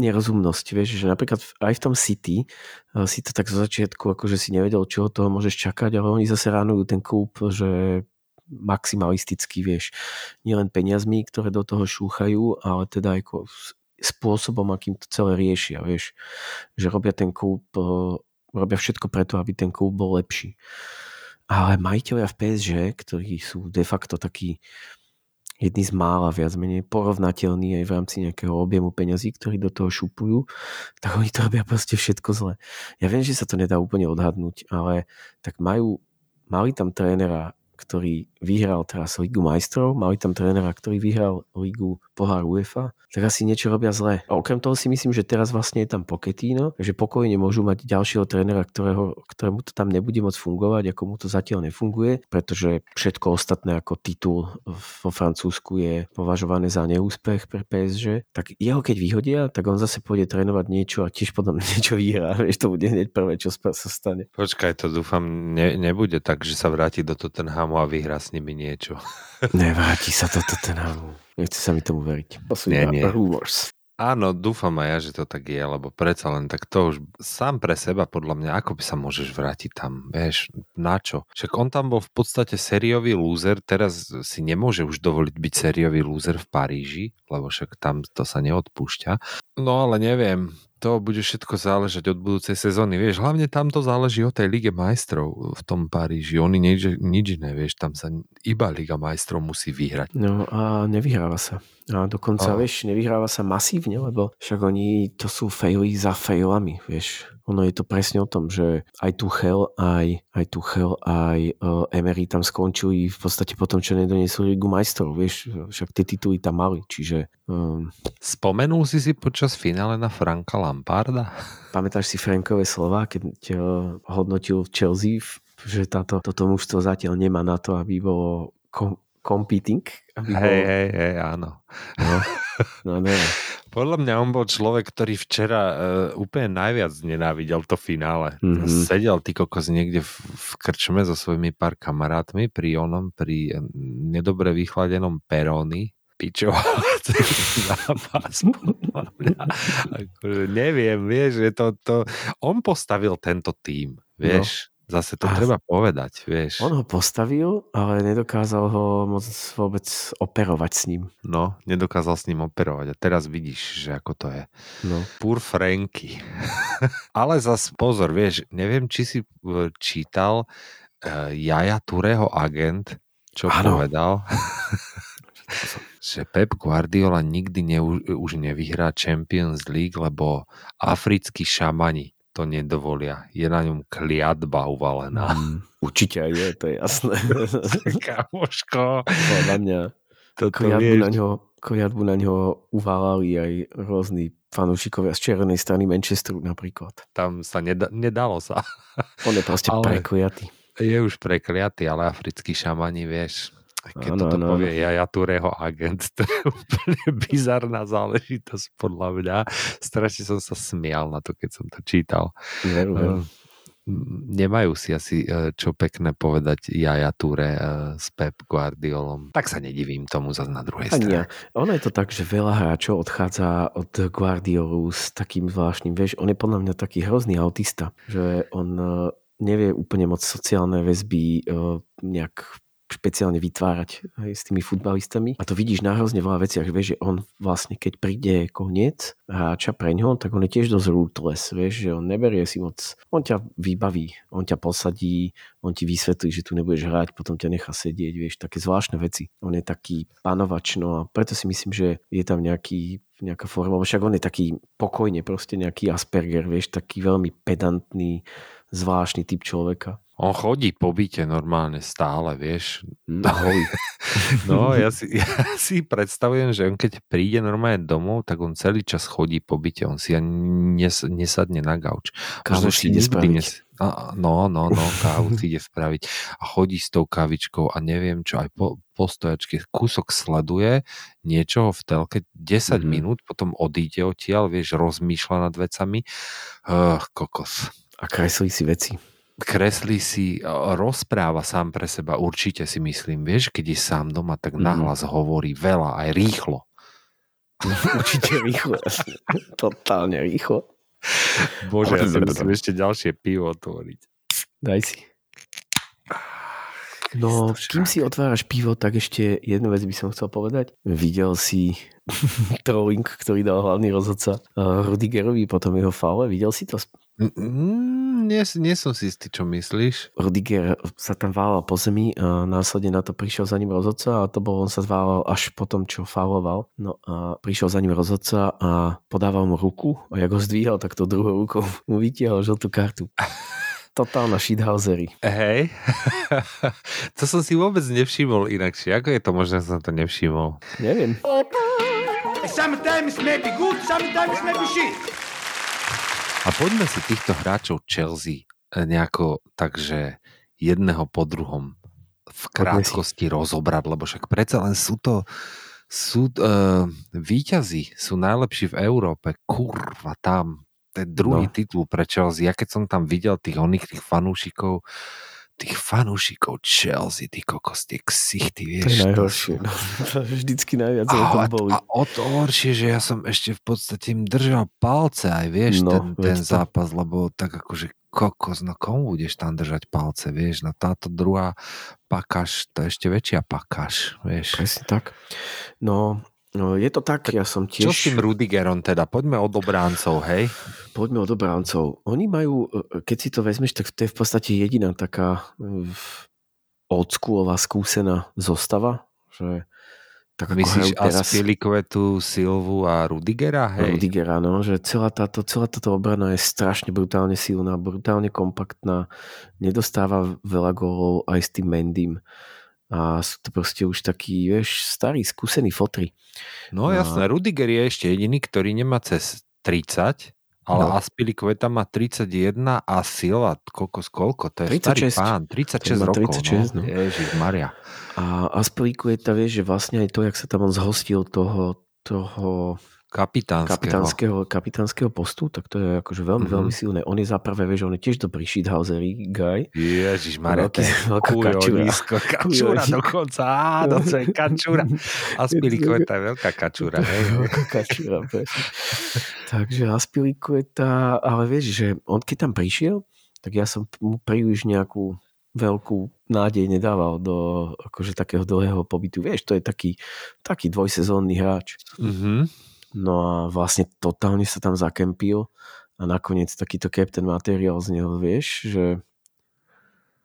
nerozumnosť, vieš, že napríklad aj v tom City eh, si to tak zo začiatku, akože si nevedel, čo toho môžeš čakať, ale oni zase ránujú ten klub, že maximalistický, vieš, nielen peniazmi, ktoré do toho šúchajú, ale teda aj spôsobom, akým to celé riešia, vieš, že robia ten klub, eh, robia všetko preto, aby ten klub bol lepší ale majiteľia v PSG, ktorí sú de facto takí jedni z mála viac menej porovnateľní aj v rámci nejakého objemu peňazí, ktorí do toho šupujú, tak oni to robia proste všetko zle. Ja viem, že sa to nedá úplne odhadnúť, ale tak majú, mali tam trénera ktorý vyhral teraz Ligu majstrov, mali tam trénera, ktorý vyhral Ligu pohár UEFA, tak asi niečo robia zle. A okrem toho si myslím, že teraz vlastne je tam Pochettino, že pokojne môžu mať ďalšieho trénera, ktorého, ktorému to tam nebude môcť fungovať, ako mu to zatiaľ nefunguje, pretože všetko ostatné ako titul vo Francúzsku je považované za neúspech pre PSG, tak jeho keď vyhodia, tak on zase pôjde trénovať niečo a tiež potom (laughs) niečo vyhrá. Vieš, to bude hneď prvé, čo sa stane. Počkaj, to dúfam ne, nebude tak, že sa vráti do Tottenhamu a vyhrá s nimi niečo. (laughs) Nevráti sa to Tottenhamu. Nechce sa mi tomu veriť. To sú nie, nie. rumors. Áno, dúfam aj ja, že to tak je, lebo predsa len tak to už sám pre seba, podľa mňa, ako by sa môžeš vrátiť tam, vieš, na čo? Však on tam bol v podstate sériový lúzer, teraz si nemôže už dovoliť byť sériový lúzer v Paríži, lebo však tam to sa neodpúšťa. No ale neviem, to bude všetko záležať od budúcej sezóny. Vieš, hlavne tam to záleží od tej Lige majstrov v tom Paríži. Oni nič, nič iné, vieš, tam sa iba Liga majstrov musí vyhrať. No a nevyhráva sa. A dokonca, oh. vieš, nevyhráva sa masívne, lebo však oni to sú faily za failami, vieš ono je to presne o tom, že aj Tuchel, aj, aj Tuchel, aj uh, Emery tam skončili v podstate potom, čo nedoniesli Ligu majstrov, vieš, však tie tituly tam mali, čiže... Um, Spomenul si si počas finále na Franka Lamparda? Pamätáš si Frankové slova, keď ťa hodnotil Chelsea, že táto, toto mužstvo zatiaľ nemá na to, aby bolo kom, competing? Aby hej, hej, hej, áno. No, no, no. (laughs) Podľa mňa on bol človek, ktorý včera uh, úplne najviac nenávidel to finále. Mm-hmm. Sedel ty kokos niekde v, v krčme so svojimi pár kamarátmi pri onom, pri nedobre vychladenom peróny pičoval (laughs) zápas. (laughs) akože neviem, vieš, že to, to, on postavil tento tým, vieš. No. Zase to a treba povedať, vieš. On ho postavil, ale nedokázal ho moc vôbec operovať s ním. No, nedokázal s ním operovať. A teraz vidíš, že ako to je. No. Pur Franky. (laughs) ale zas pozor, vieš, neviem, či si e, čítal, uh, Jaja Tureho agent, čo Áno. povedal, (laughs) že Pep Guardiola nikdy ne, už nevyhrá Champions League, lebo africkí šamani to nedovolia. Je na ňom kliatba uvalená. Mm, určite aj je, to je jasné. (laughs) Kamoško. Podľa mňa Toto kliatbu na, ňo, kliatbu na ňo uválali aj rôzni fanúšikovia z červenej strany Manchesteru napríklad. tam sa neda, nedalo sa. On je proste Ale- prekliatý. Je už prekliatý, ale africkí šamani, vieš, keď Áno, toto áno, povie Jaja Tureho agent, (laughs) to je úplne bizarná záležitosť podľa mňa. Strašne som sa smial na to, keď som to čítal. Veru, veru. Eh, Nemajú si asi eh, čo pekné povedať Jaja Ture eh, s Pep Guardiolom. Tak sa nedivím tomu zase na druhej strane. Ono je to tak, že veľa hráčov odchádza od Guardiolu s takým zvláštnym, vieš, on je podľa mňa taký hrozný autista, že on eh, nevie úplne moc sociálne väzby nejak špeciálne vytvárať aj s tými futbalistami. A to vidíš na hrozne veľa veciach, vieš, že on vlastne, keď príde koniec hráča pre ňo, tak on je tiež dosť ruthless, vieš, že on neberie si moc, on ťa vybaví, on ťa posadí, on ti vysvetlí, že tu nebudeš hrať, potom ťa nechá sedieť, vieš, také zvláštne veci. On je taký panovač, no a preto si myslím, že je tam nejaký, nejaká forma, však on je taký pokojne, proste nejaký Asperger, vieš, taký veľmi pedantný, zvláštny typ človeka. On chodí po byte normálne stále, vieš. Holý. (laughs) No, ja si, ja si predstavujem, že on keď príde normálne domov, tak on celý čas chodí po byte, on si ani nes, nesadne na gauč. Kávu si ide spraviť. nes- No, no, no, kávu si ide spraviť. A chodí s tou kavičkou a neviem čo, aj po, po stojačke kúsok sleduje niečoho v telke 10 Mhm. minút, potom odíde odtiaľ, vieš, rozmýšľa nad vecami. Uh, kokos A kreslí si veci. Kreslí si, rozpráva sám pre seba, určite si myslím, vieš, keď je sám doma, tak Mhm. nahlas hovorí veľa, aj rýchlo. (laughs) Určite rýchlo. jasne. (laughs) Totálne rýchlo. Bože, ja si musím ešte ďalšie pivo otvoriť. Daj si. No, kým si otváraš pivo, tak ešte jednu vec by som chcel povedať. Videl si (laughs) trolling, ktorý dal hlavný rozhodca uh, Rudigerovi potom jeho faule. Videl si to? Mm, nie, nie som si istý, čo myslíš. Rudiger sa tam válal po zemi a následne na to prišiel za ním rozhodca a to bol, on sa zválal až po tom, čo fauloval. No a prišiel za ním rozhodca a podával mu ruku a jak ho zdvíhal, tak to druhou rukou (laughs) mu vytiahol žltú kartu. (laughs) Totálna shithousery. Hej. (laughs) to som si vôbec nevšimol inakšie. Ako je to možné, že som to nevšimol? Neviem. Sometimes maybe good, sometimes maybe shit. A poďme si týchto hráčov Chelsea eh, nejako takže jedného po druhom v krátkosti rozobrať, lebo však predsa len sú to sú uh, výťazí, sú najlepší v Európe. Kurva, tam. To je druhý No. titul pre Chelsea. Ja keď som tam videl tých oných, tých fanúšikov, tých fanúšikov Chelsea, tí kokos, tie ksichty, To vieš. je to najhoršie. sú- No, to je vždycky najviac a, o tom a, boli. a o to horšie, že ja som ešte v podstate im držal palce aj, vieš, No, ten, ten to. zápas, lebo tak akože kokos, no komu budeš tam držať palce, vieš, no táto druhá pakaš, to je ešte väčšia pakaš, vieš. Presne tak. No, no, je to tak, ja som tiež... Čo s tým Rudigerom teda? Poďme od obráncov, hej? Poďme od obráncov. Oni majú, e, keď si to vezmeš, tak to je v podstate jediná taká e, oldschoolová skúsená zostava, že tak ako Myslíš teraz Aspilicuetu, Silvu a Rudigera, hej? Rudigera, no, že celá táto, celá táto obrana je strašne brutálne silná, brutálne kompaktná, nedostáva veľa gólov aj s tým Mendym a sú to proste už takí, vieš, starí, skúsení fotri. No jasné, Rudiger je ešte jediný, ktorý nemá cez 30, ale No. Aspilicueta má 31 a Silva, kokos, koľko? To je 36. starý pán, 36 Ten má rokov. 36, no. no. Ježiš Maria. A Aspilicueta, vieš, že vlastne aj to, jak sa tam on zhostil toho, toho Kapitánskeho. kapitánskeho, kapitánskeho postu, tak to je akože veľmi, Mhm. mm-hmm. veľmi silné. On je za prvé, vieš, on je tiež dobrý shithousery guy. Ježiš Maria, to je veľká kačura. kujovisko, kačura Kujovisko. dokonca, áno, to je kačura. Aspilicueta je veľká kačura, hej. Veľká presne. Takže Aspilicueta, ale vieš, že on keď tam prišiel, tak ja som mu príliš nejakú veľkú nádej nedával do akože takého dlhého pobytu. Vieš, to je taký, taký dvojsezónny hráč. Mhm. No a vlastne totálne sa tam zakempil a nakoniec takýto captain materiál z neho, vieš, že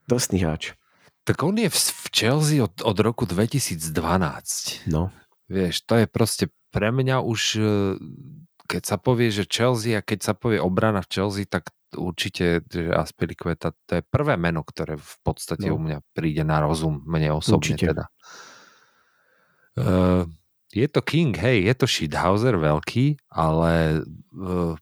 drsný hráč. Tak on je v, Chelsea od, od roku 2012. No. Vieš, to je proste pre mňa už, e, keď sa povie, že Chelsea a keď sa povie obrana v Chelsea, tak určite, že Aspilicueta, to je prvé meno, ktoré v podstate no. u mňa príde na rozum, mne osobne určite. teda. Uh, je to King, hej, je to Shithauser veľký, ale uh,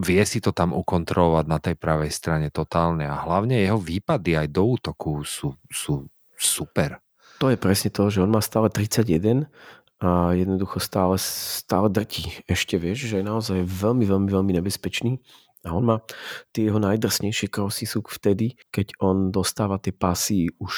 vie si to tam ukontrolovať na tej pravej strane totálne a hlavne jeho výpady aj do útoku sú, sú super. To je presne to, že on má stále 31 a jednoducho stále, stále drtí. Ešte vieš, že je naozaj veľmi, veľmi, veľmi nebezpečný. A on má, tie jeho najdrsnejšie krosy sú vtedy, keď on dostáva tie pasy už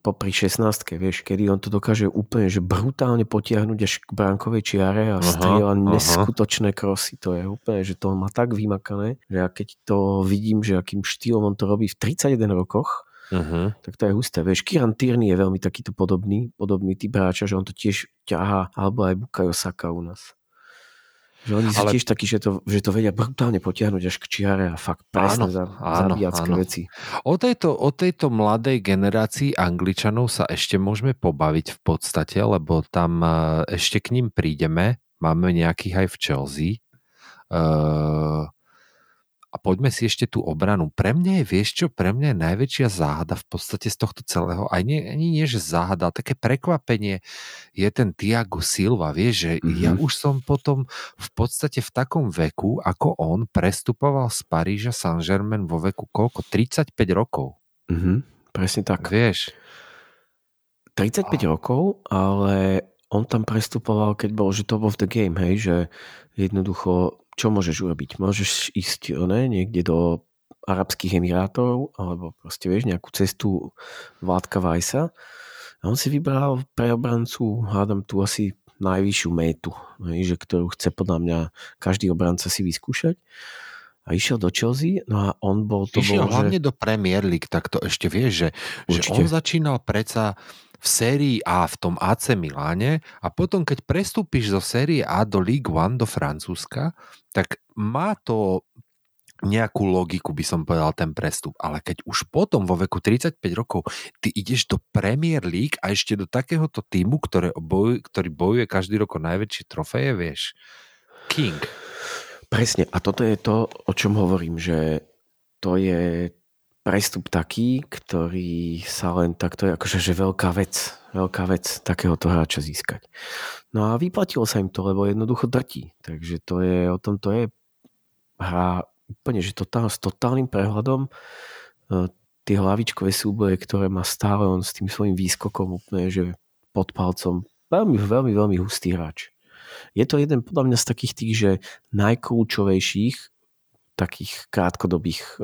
popri 16 vieš, kedy on to dokáže úplne že brutálne potiahnuť až k bránkovej čiare a strieľa neskutočné krosy. To je úplne, že to on má tak vymakané, že ja keď to vidím, že akým štýlom on to robí v 31 rokoch, uh-huh. tak to je husté. Vieš, Kiran Tierney je veľmi takýto podobný, podobný typ hráča, že on to tiež ťahá, alebo aj Bukayo Saka u nás. Že oni sú Ale... tiež takí, že to, že to vedia brutálne potiahnuť až k čiare a fakt presne áno, za, áno, áno. veci. O tejto, o tejto mladej generácii Angličanov sa ešte môžeme pobaviť v podstate, lebo tam e, ešte k ním prídeme. Máme nejakých aj v Chelsea. Uh, a poďme si ešte tú obranu. Pre mňa je, vieš čo, pre mňa je najväčšia záhada v podstate z tohto celého, aj nie, ani nie, že záhada, také prekvapenie je ten Tiago Silva, vieš, že mm-hmm. ja už som potom v podstate v takom veku, ako on prestupoval z Paríža Saint-Germain vo veku koľko? 35 rokov. Mm-hmm, presne tak. Vieš. 35 oh. rokov, ale on tam prestupoval, keď bol, že top of the game, hej, že jednoducho čo môžeš urobiť? Môžeš ísť ne, niekde do Arabských Emirátov alebo proste vieš nejakú cestu Vládka Vajsa. A on si vybral pre obrancu hádam tu asi najvyššiu métu, že ktorú chce podľa mňa každý obranca si vyskúšať. A išiel do Chelsea, no a on bol to išiel bol, hlavne že... do Premier League, tak to ešte vieš, že, že on začínal predsa v sérii A v tom AC Miláne a potom, keď prestúpiš zo série A do League One, do Francúzska, tak má to nejakú logiku, by som povedal, ten prestup. Ale keď už potom vo veku 35 rokov ty ideš do Premier League a ešte do takéhoto týmu, ktoré boj, ktorý bojuje každý rok o najväčšie trofeje, vieš, King. Presne. A toto je to, o čom hovorím, že to je prestup taký, ktorý sa len takto akože že veľká vec, veľká vec takéhoto hráča získať. No a vyplatilo sa im to, lebo jednoducho drtí. Takže to je, o tom to je hra úplne, že totál, s totálnym prehľadom e, tie hlavičkové súboje, ktoré má stále on s tým svojím výskokom úplne, že pod palcom. Veľmi, veľmi, veľmi hustý hráč. Je to jeden podľa mňa z takých tých, že najkľúčovejších takých krátkodobých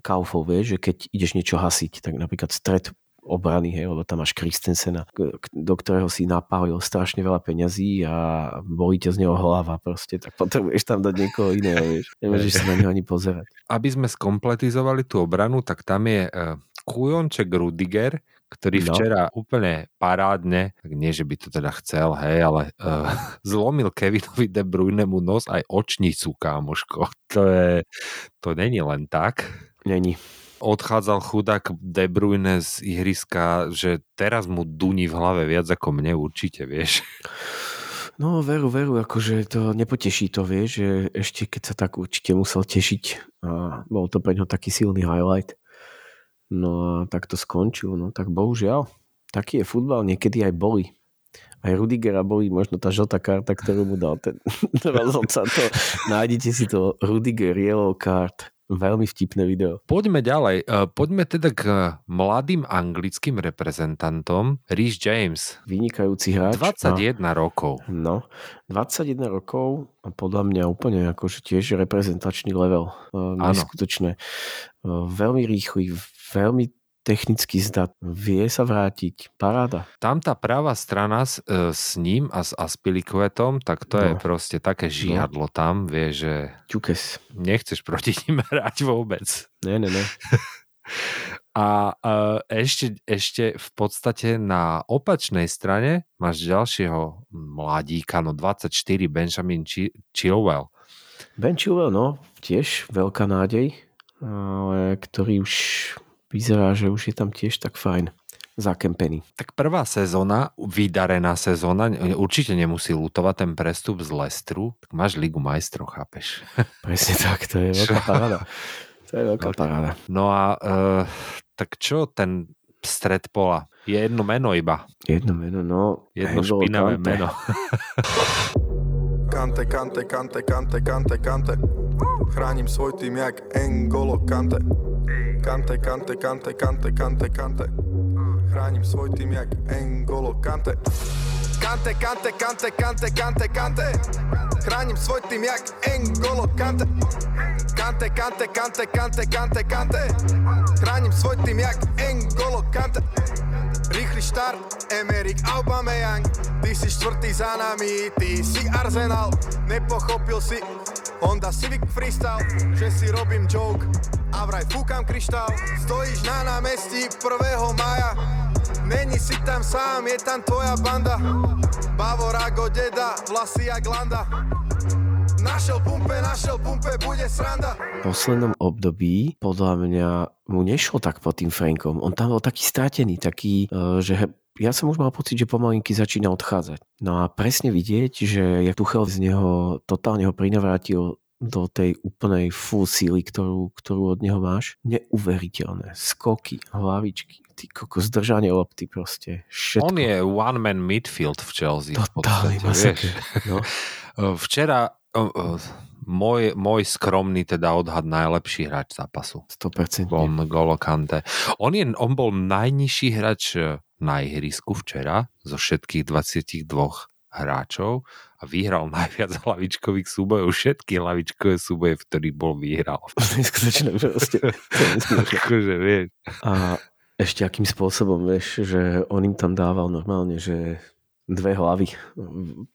kaufov, vieš, že keď ideš niečo hasiť, tak napríklad stred obrany, hej, lebo tam máš Christensena, do ktorého si napálil strašne veľa peňazí a bolí ťa z neho hlava proste, tak potrebuješ tam dať niekoho iného, vieš. Nemôžeš sa na neho ani pozerať. Aby sme skompletizovali tú obranu, tak tam je uh, Kujonček Rudiger, ktorý no. včera úplne parádne, tak nie, že by to teda chcel, hej, ale uh, (laughs) zlomil Kevinovi De Bruyne mu nos aj očnicu, kámoško. To je, to není len tak. Není. Odchádzal chudák De Bruyne z ihriska, že teraz mu duní v hlave viac ako mne určite, vieš. No veru, veru, akože to nepoteší to, vieš, že ešte keď sa tak určite musel tešiť a bol to pre ňo taký silný highlight. No a tak to skončil, no tak bohužiaľ. Taký je futbal, niekedy aj boli. Aj Rudigera boli možno tá žltá karta, ktorú mu dal (laughs) ten rozhodca. To, nájdete si to Rudiger Yellow Card Veľmi vtipné video. Poďme ďalej. E, poďme teda k mladým anglickým reprezentantom. Rhys James. Vynikajúci hráč. 21 a, rokov. No, 21 rokov a podľa mňa úplne akože tiež reprezentačný level. E, neskutočné. E, veľmi rýchly, veľmi technický zdat, vie sa vrátiť, paráda. Tam tá pravá strana s, e, s ním a s Aspilikuetom, tak to no. je proste také žiadlo no. tam, vie, že Čukes. nechceš proti ním (laughs) hrať vôbec. Ne, ne, ne. (laughs) A uh, ešte, ešte v podstate na opačnej strane máš ďalšieho mladíka, no 24, Benjamin Chilwell. Ben Chilwell, no, tiež veľká nádej, ale ktorý už vyzerá, že už je tam tiež tak fajn zakempený. Tak prvá sezóna, vydarená sezóna, určite nemusí lutovať ten prestup z Lestru, tak máš Ligu majstrov, chápeš? (laughs) Presne tak, to je veľká paráda. To je veľká paráda. No a uh, tak čo ten stred pola? Je jedno meno iba. Jedno meno, no. Jedno špinavé meno. (laughs) Kante, kante, kante, kante, kante, kante. Chránim svoj tým jak Engolo Kante. Kante, kante, kante, kante, kante, kante. Chránim svoj tým jak Engolo Kante. Kante, kante, kante, kante, kante, kante. Chránim svoj tým jak Engolo Kante. Kante, kante, kante, kante, kante, kante. Chránim svoj tým jak Engolo Kante. Rýchly štart, Emerik Aubameyang Ty si štvrtý za nami, ty si Arsenal Nepochopil si Honda Civic Freestyle Že si robím joke a vraj fúkam kryštál Stojíš na námestí 1. maja Není si tam sám, je tam tvoja banda Bavo, Rago, Deda, vlasy jak Landa Našiel pumpe, našiel pumpe, bude sranda V poslednom období podľa mňa mu nešlo tak pod tým Frankom. On tam bol taký stratený, taký, eh, že ja som už mal pocit, že pomalinky začína odchádzať. No a presne vidieť, že jak Tuchel z neho totálne ho prinavrátil do tej úplnej full síly, ktorú, ktorú od neho máš. Neuveriteľné. Skoky, hlavičky, ty koko, zdržanie lopty proste. Všetko. On je one-man midfield v Chelsea. Totálny masaker. No. (laughs) Včera uh, uh, môj, môj skromný teda odhad najlepší hráč zápasu. 100%. On Golo Kante. On, je, on bol najnižší hráč eh, na ihrisku včera zo všetkých 22 hráčov a vyhral najviac (laughs) hlavičkových súbojov. Všetky hlavičkové súboje, v ktorých bol vyhral. (laughs) Neskutočné proste. Je neskutočné. (laughs) akože, vieš. A ešte akým spôsobom, vieš, že on im tam dával normálne, že dve hlavy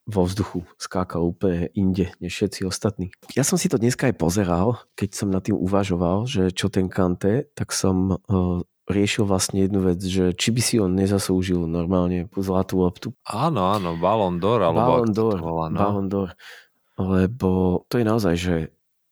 vo vzduchu skákal úplne inde než všetci ostatní. Ja som si to dneska aj pozeral, keď som nad tým uvažoval, že čo ten Kante, tak som uh, riešil vlastne jednu vec, že či by si on nezaslúžil normálne zlatú loptu. Áno, áno, Ballon d'Or, alebo Ballon d'Or, volá, no. Ballon d'Or. Lebo to je naozaj, že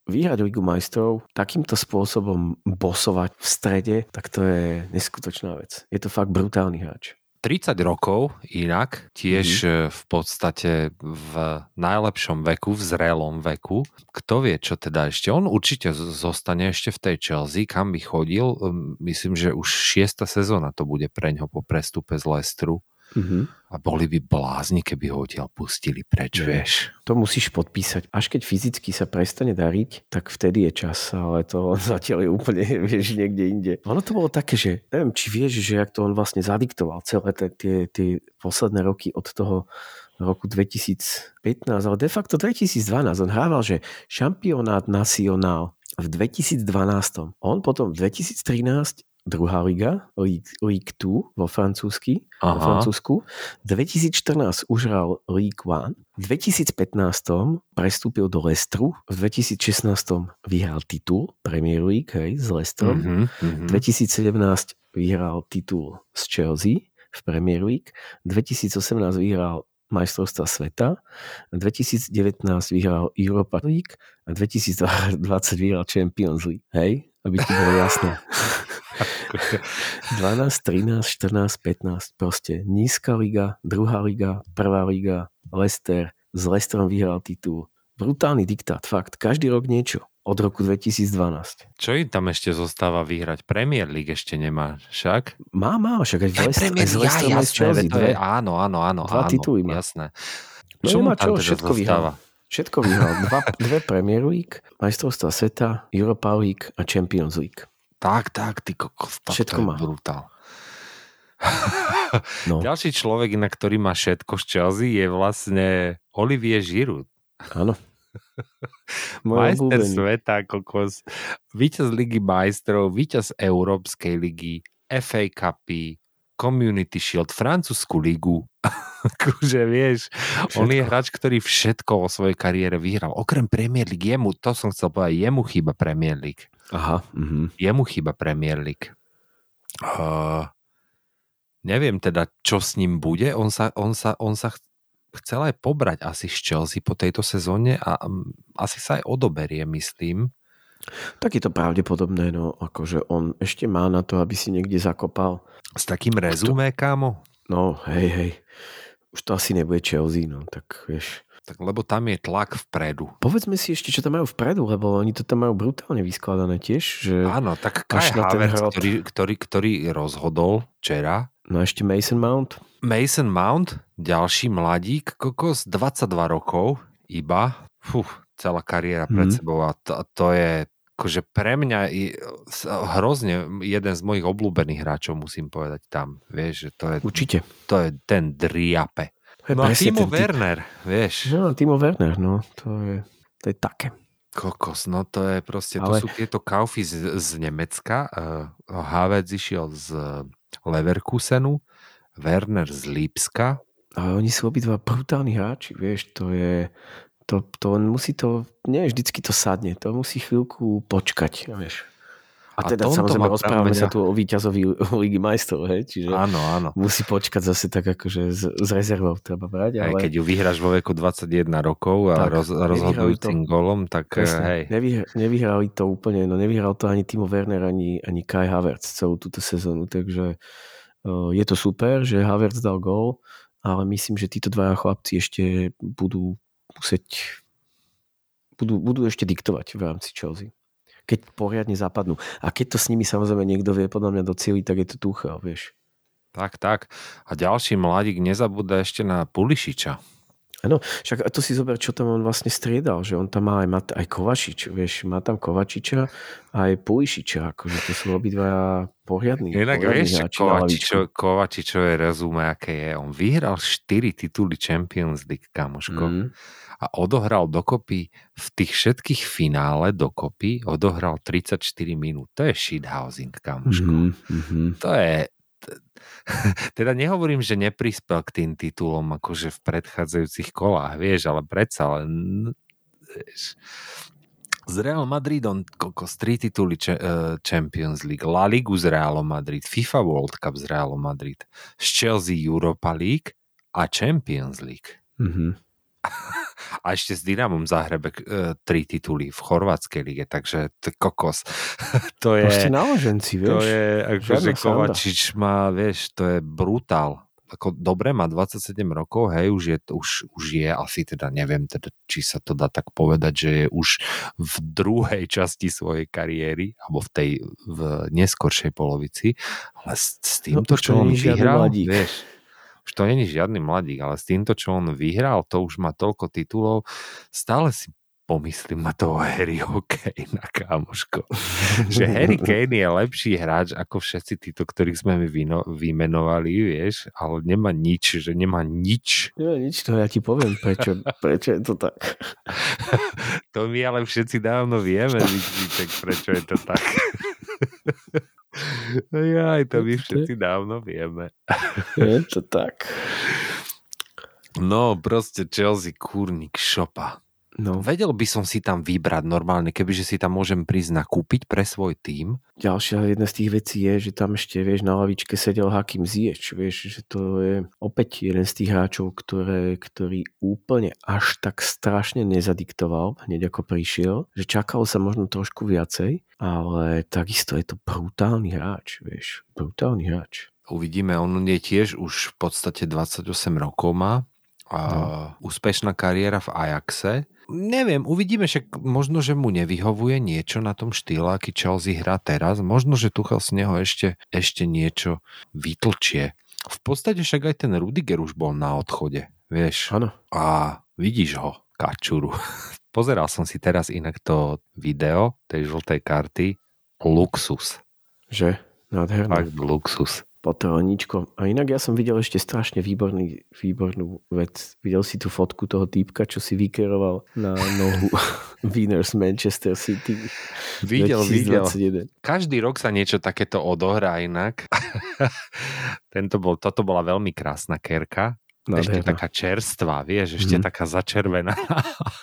vyhrať Ligu majstrov, takýmto spôsobom bosovať v strede, tak to je neskutočná vec. Je to fakt brutálny hráč. 30 rokov inak, tiež Mhm. mm. v podstate v najlepšom veku, v zrelom veku. Kto vie, čo teda ešte? On určite zostane ešte v tej Chelsea, kam by chodil. Um, Myslím, že už šiesta sezóna to bude pre ňo po prestupe z Lestru. Mhm. A boli by blázni, keby ho odtiaľ pustili preč, vieš. To musíš podpísať. Až keď fyzicky sa prestane dariť, tak vtedy je čas, ale to (laughs) zatiaľ je úplne, vieš, niekde inde. Ono to bolo také, že neviem, či vieš, že jak to on vlastne zadiktoval celé tie, tie, tie posledné roky od toho roku 2015, ale de facto 2012. On hrával, že šampionát nacionál v 2012. On potom v 2013 druhá liga, League, League 2 vo francúzsky, vo. Francúzsku. 2014 už hral League One. V 2015 prestúpil do Lestru. V 2016 vyhral titul Premier League hej, s Lestrom. Mhm, mhm. 2017 vyhral titul z Chelsea v Premier League. 2018 vyhral majstrovstva sveta. 2019 vyhral Europa League a 2020 vyhral Champions League. Hej? Aby ti bolo jasné. 12, 13, 14, 15. Proste nízka liga, druhá liga, prvá liga, Leicester. S Leicesterom vyhral titul. Brutálny diktát, fakt. Každý rok niečo. Od roku 2012. Čo im tam ešte zostáva vyhrať? Premier League ešte nemá, však? Má, má, však aj v Leicester, ja, aj jasné, Chelsea. to je, áno, áno, áno. Dva áno, tituly má. Jasné. No Čo nemá tam čo, teda všetko vyhral. Všetko vyhral. (laughs) Dva, dve Premier League, majstrovstva sveta, Europa League a Champions League. Tak, tak, ty kokos, Všetko má. brutál. (laughs) No, Ďalší človek, na ktorý má všetko z Chelsea, je vlastne Olivier Giroud. áno. (laughs) Majster obľúbený. sveta, kokos, víťaz ligy majstrov, víťaz Európskej ligy, FA Cupy, Community Shield, francúzsku ligu. (laughs) akože vieš, on je Všetko. hráč, ktorý všetko vo svojej kariére vyhral. Okrem Premier League, jemu, to som chcel povedať, jemu chýba Premier League. Aha, mhm. Jemu chýba Premier League. Uh, neviem teda, čo s ním bude. On sa, on sa, on sa chcel aj pobrať asi z Chelsea po tejto sezóne a um, asi sa aj odoberie, myslím. Tak je to pravdepodobné, no akože on ešte má na to, aby si niekde zakopal. S takým rezumé, kámo? No, hej, hej. Už to asi nebude Chelsea, no tak vieš. Tak lebo tam je tlak vpredu. Povedzme si ešte, čo tam majú vpredu, lebo oni to tam majú brutálne vyskladané tiež. Že Áno, tak Kai Havertz, ktorý, ktorý, ktorý rozhodol včera. No ešte Mason Mount. Mason Mount, ďalší mladík, kokos, 22 rokov iba. Fuh, celá kariéra pred mm. sebou a to, to je akože pre mňa je hrozne jeden z mojich obľúbených hráčov, musím povedať tam. Vieš, že to je, Určite. To je ten driape. No a Timo Werner, vieš. No, Timo Werner, no, to je, to je také. Kokos, no to je proste, Ale... to sú tieto kaufy z, z Nemecka. Uh, Havec išiel z Leverkusenu, Werner z Lipska. Ale oni sú obidva brutálni hráči, vieš, to je, to, to musí to, nie vždycky to sadne, to musí chvíľku počkať, vieš. A, a teda samozrejme rozprávame sa tu o víťazovi (laughs) Ligy majstrov, hej? Čiže áno, áno. musí počkať zase tak akože z, z rezervou treba brať. Ale... Aj keď ju vyhráš vo veku 21 rokov a tak, roz, rozhodujúcim to... golom, tak eh, Presne, hej. Nevyhr, nevyhrali to úplne, no nevyhral to ani Timo Werner, ani, ani Kai Havertz celú túto sezónu, takže uh, je to super, že Havertz dal gól, ale myslím, že títo dvaja chlapci ešte budú musieť budú, budú ešte diktovať v rámci Chelsea keď poriadne zapadnú. A keď to s nimi samozrejme niekto vie podľa mňa docieliť, tak je to Tuchel, vieš. Tak, tak. A ďalší mladík nezabúda ešte na Pulišiča. Áno, však to si zober, čo tam on vlastne striedal, že on tam má aj, má aj Kovačič, vieš, má tam Kovačiča a aj Pulišiča, akože to sú obidva poriadní. Inak vieš, Kovačičo, Kovačičové rezume, aké je. On vyhral 4 tituly Champions League, kamoško. Mm a odohral dokopy v tých všetkých finále dokopy odohral 34 minút. To je shithousing, kamoško. Mm-hmm. To je... (laughs) Teda nehovorím, že neprispel k tým titulom akože v predchádzajúcich kolách, vieš, ale predsa len vieš, z Real Madrid on kokos, tri tituly e, Champions League, La Ligu z Realom Madrid, FIFA World Cup z Realom Madrid, z Chelsea Europa League a Champions League. Mm-hmm (laughs) a ešte s Dynamom Zahrebe e, tri tituly v chorvátskej lige, takže to kokos. (laughs) to je... Proste náloženci, vieš. To je, akože Kovačič má, vieš, to je brutál. Ako dobre, má 27 rokov, hej, už je, už, už je asi teda, neviem teda, či sa to dá tak povedať, že je už v druhej časti svojej kariéry, alebo v tej v neskoršej polovici, ale s, s no, týmto, no, čo on vyhral, vieš, už to není žiadny mladík, ale s týmto, čo on vyhral, to už má toľko titulov, stále si pomyslím na toho Harryho (laughs) Kanea, kámoško. (laughs) že Harry Kane je lepší hráč ako všetci títo, ktorých sme my vyno, vymenovali, vieš, ale nemá nič, že nemá nič. Nemá nič, to ja ti poviem, prečo, prečo je to tak. (laughs) to my ale všetci dávno vieme, Víček, prečo je to tak. Ja, aj to my všetci dávno vieme. Je to tak. No, proste Chelsea kurník šopa. No. Vedel by som si tam vybrať normálne, kebyže si tam môžem prísť nakúpiť pre svoj tým. Ďalšia jedna z tých vecí je, že tam ešte, vieš, na lavičke sedel Hakim Ziyech, vieš, že to je opäť jeden z tých hráčov, ktoré, ktorý úplne až tak strašne nezadiktoval, hneď ako prišiel, že čakalo sa možno trošku viacej, ale takisto je to brutálny hráč, vieš, brutálny hráč. Uvidíme, on je tiež už v podstate 28 rokov má, a no. úspešná kariéra v Ajaxe Neviem, uvidíme, že možno, že mu nevyhovuje niečo na tom štýle, aký Chelsea hrá teraz. Možno, že Tuchel z neho ešte, ešte niečo vytlčie. V podstate však aj ten Rudiger už bol na odchode, vieš. Ano. A vidíš ho, kačuru. (laughs) Pozeral som si teraz inak to video tej žltej karty. Luxus. Že? Nádherné. Fakt luxus potroníčko. A inak ja som videl ešte strašne výborný, výbornú vec. Videl si tú fotku toho týpka, čo si vykeroval na nohu (laughs) Winners Manchester City. Videl, 2021. videl. Každý rok sa niečo takéto odohrá inak. (laughs) Tento bol, toto bola veľmi krásna kerka. Nádherná. Ešte taká čerstvá, vieš, ešte mm-hmm. taká začervená.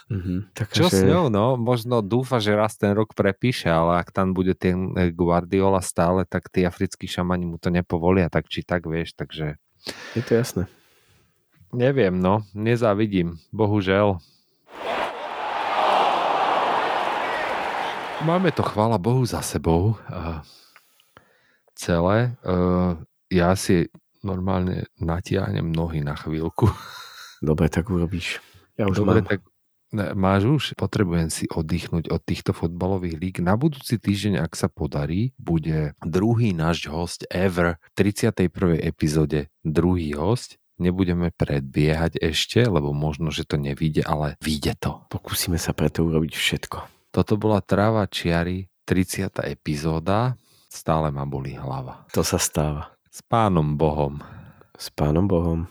mm-hmm, (laughs) taká, Čo že... s ňou, no? Možno dúfa, že raz ten rok prepíše, ale ak tam bude ten eh, Guardiola stále, tak tí africkí šamani mu to nepovolia, tak či tak, vieš, takže... Je to jasné. Neviem, no, nezávidím, bohužel. máme to, chvála Bohu, za sebou. Uh, celé. Uh, ja si normálne natiahnem nohy na chvíľku. (laughs) Dobre, tak urobíš. Ja už Dobre, mám. tak máš už? Potrebujem si oddychnúť od týchto fotbalových líg. Na budúci týždeň, ak sa podarí, bude druhý náš host ever v 31. epizóde. Druhý host. Nebudeme predbiehať ešte, lebo možno, že to nevíde, ale vyjde to. Pokúsime sa preto urobiť všetko. Toto bola Tráva čiary, 30. epizóda. Stále ma bolí hlava. To sa stáva. S pánom Bohom. S pánom Bohom.